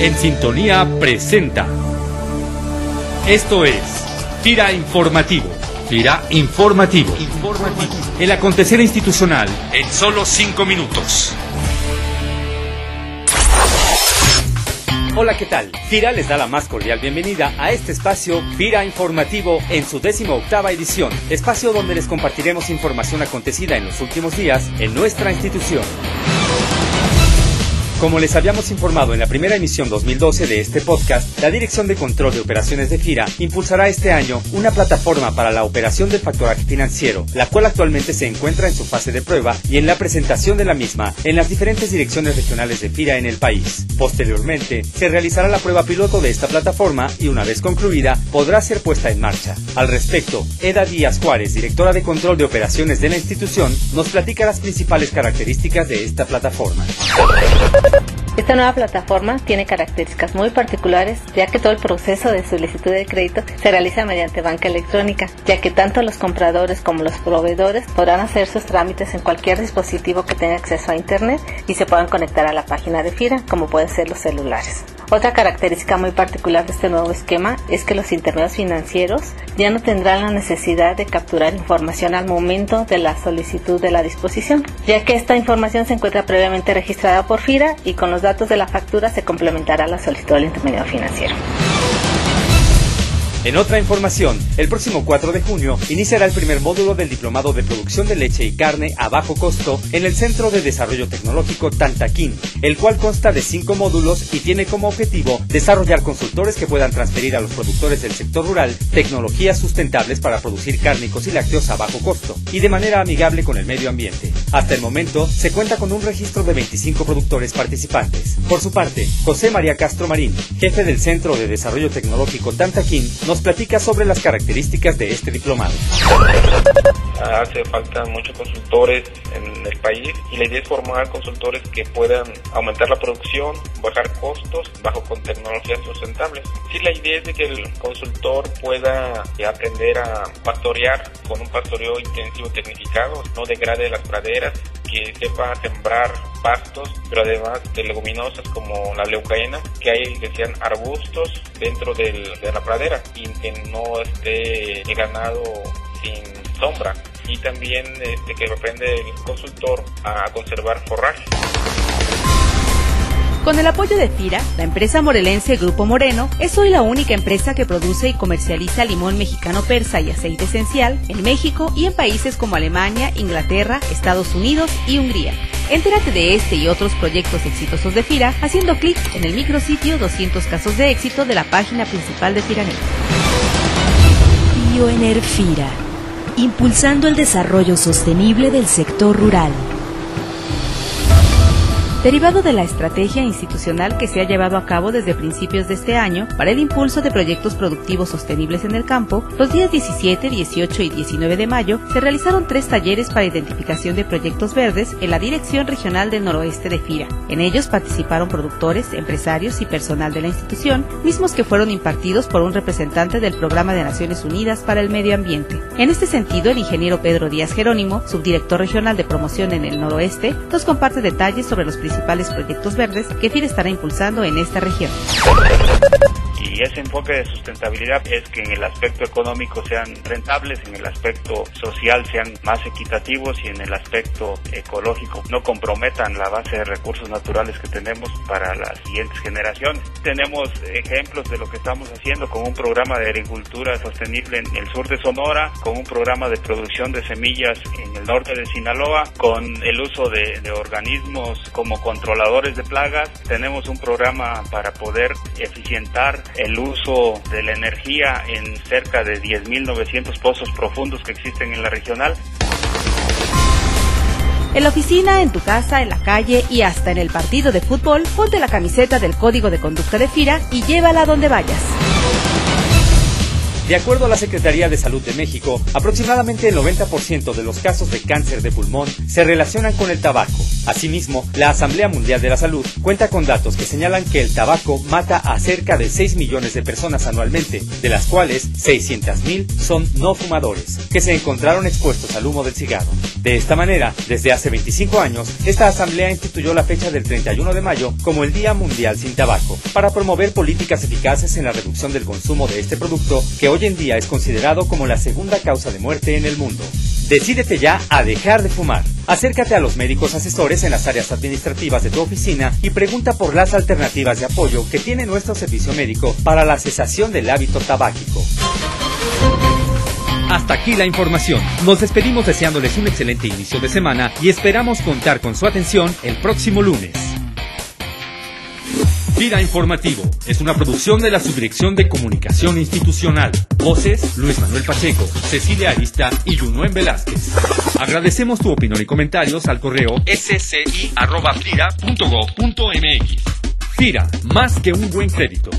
en sintonía presenta. Esto es FIRA Informativo. FIRA Informativo. Informativo. El acontecer institucional en solo cinco minutos. Hola, ¿qué tal? FIRA les da la más cordial bienvenida a este espacio FIRA Informativo en su décima octava edición, espacio donde les compartiremos información acontecida en los últimos días en nuestra institución. Como les habíamos informado en la primera emisión 2012 de este podcast, la Dirección de Control de Operaciones de FIRA impulsará este año una plataforma para la operación del factoraje financiero, la cual actualmente se encuentra en su fase de prueba y en la presentación de la misma en las diferentes direcciones regionales de FIRA en el país. Posteriormente, se realizará la prueba piloto de esta plataforma y una vez concluida, podrá ser puesta en marcha. Al respecto, Eda Díaz Juárez, directora de Control de Operaciones de la institución, nos platica las principales características de esta plataforma. Esta nueva plataforma tiene características muy particulares, ya que todo el proceso de solicitud de crédito se realiza mediante banca electrónica, ya que tanto los compradores como los proveedores podrán hacer sus trámites en cualquier dispositivo que tenga acceso a Internet y se puedan conectar a la página de FIRA, como pueden ser los celulares. Otra característica muy particular de este nuevo esquema es que los intermediarios financieros ya no tendrán la necesidad de capturar información al momento de la solicitud de la disposición, ya que esta información se encuentra previamente registrada por FIRA y con los de la factura se complementará la solicitud del intermediario financiero. En otra información, el próximo 4 de junio iniciará el primer módulo del Diplomado de Producción de Leche y Carne a bajo costo en el Centro de Desarrollo Tecnológico Tantaquín, el cual consta de cinco módulos y tiene como objetivo desarrollar consultores que puedan transferir a los productores del sector rural tecnologías sustentables para producir cárnicos y lácteos a bajo costo y de manera amigable con el medio ambiente. Hasta el momento, se cuenta con un registro de 25 productores participantes. Por su parte, José María Castro Marín, jefe del Centro de Desarrollo Tecnológico Tantaquín, nos platica sobre las características de este diplomado. Hace falta muchos consultores en el país y la idea es formar consultores que puedan aumentar la producción, bajar costos bajo con tecnologías sustentables. Sí, la idea es de que el consultor pueda aprender a pastorear con un pastoreo intensivo tecnificado, no degrade las praderas, que sepa sembrar pastos, pero además de leguminosas como la leucaena, que hay que sean arbustos dentro de la pradera y que no esté el ganado sin sombra. Y también este, que aprende el consultor a conservar forraje. Con el apoyo de FIRA, la empresa morelense Grupo Moreno es hoy la única empresa que produce y comercializa limón mexicano persa y aceite esencial en México y en países como Alemania, Inglaterra, Estados Unidos y Hungría. Entérate de este y otros proyectos exitosos de FIRA haciendo clic en el micrositio 200 casos de éxito de la página principal de FIRANET. Bioener FIRA, impulsando el desarrollo sostenible del sector rural. Derivado de la estrategia institucional que se ha llevado a cabo desde principios de este año para el impulso de proyectos productivos sostenibles en el campo, los días 17, 18 y 19 de mayo se realizaron tres talleres para identificación de proyectos verdes en la Dirección Regional del Noroeste de FIRA. En ellos participaron productores, empresarios y personal de la institución, mismos que fueron impartidos por un representante del Programa de Naciones Unidas para el Medio Ambiente. En este sentido, el ingeniero Pedro Díaz Jerónimo, subdirector regional de promoción en el Noroeste, nos comparte detalles sobre los principales proyectos verdes que FIRA estará impulsando en esta región. Y ese enfoque de sustentabilidad es que en el aspecto económico sean rentables, en el aspecto social sean más equitativos y en el aspecto ecológico no comprometan la base de recursos naturales que tenemos para las siguientes generaciones. Tenemos ejemplos de lo que estamos haciendo con un programa de agricultura sostenible en el sur de Sonora, con un programa de producción de semillas en el norte de Sinaloa, con el uso de, de organismos como controladores de plagas. Tenemos un programa para poder eficientar el uso de la energía en cerca de 10.900 pozos profundos que existen en la regional. En la oficina, en tu casa, en la calle y hasta en el partido de fútbol, ponte la camiseta del Código de Conducta de FIRA y llévala donde vayas. De acuerdo a la Secretaría de Salud de México, aproximadamente el 90% de los casos de cáncer de pulmón se relacionan con el tabaco. Asimismo, la Asamblea Mundial de la Salud cuenta con datos que señalan que el tabaco mata a cerca de 6 millones de personas anualmente, de las cuales 600.000 son no fumadores, que se encontraron expuestos al humo del cigarro. De esta manera, desde hace 25 años, esta asamblea instituyó la fecha del 31 de mayo como el Día Mundial sin Tabaco, para promover políticas eficaces en la reducción del consumo de este producto, que hoy en día es considerado como la segunda causa de muerte en el mundo. Decídete ya a dejar de fumar. Acércate a los médicos asesores en las áreas administrativas de tu oficina y pregunta por las alternativas de apoyo que tiene nuestro servicio médico para la cesación del hábito tabáquico. Hasta aquí la información. Nos despedimos deseándoles un excelente inicio de semana y esperamos contar con su atención el próximo lunes. Gira Informativo es una producción de la Subdirección de Comunicación Institucional. Voces Luis Manuel Pacheco, Cecilia Arista y Junuen Velázquez. Agradecemos tu opinión y comentarios al correo sci.fira.go.mx. Fira, más que un buen crédito.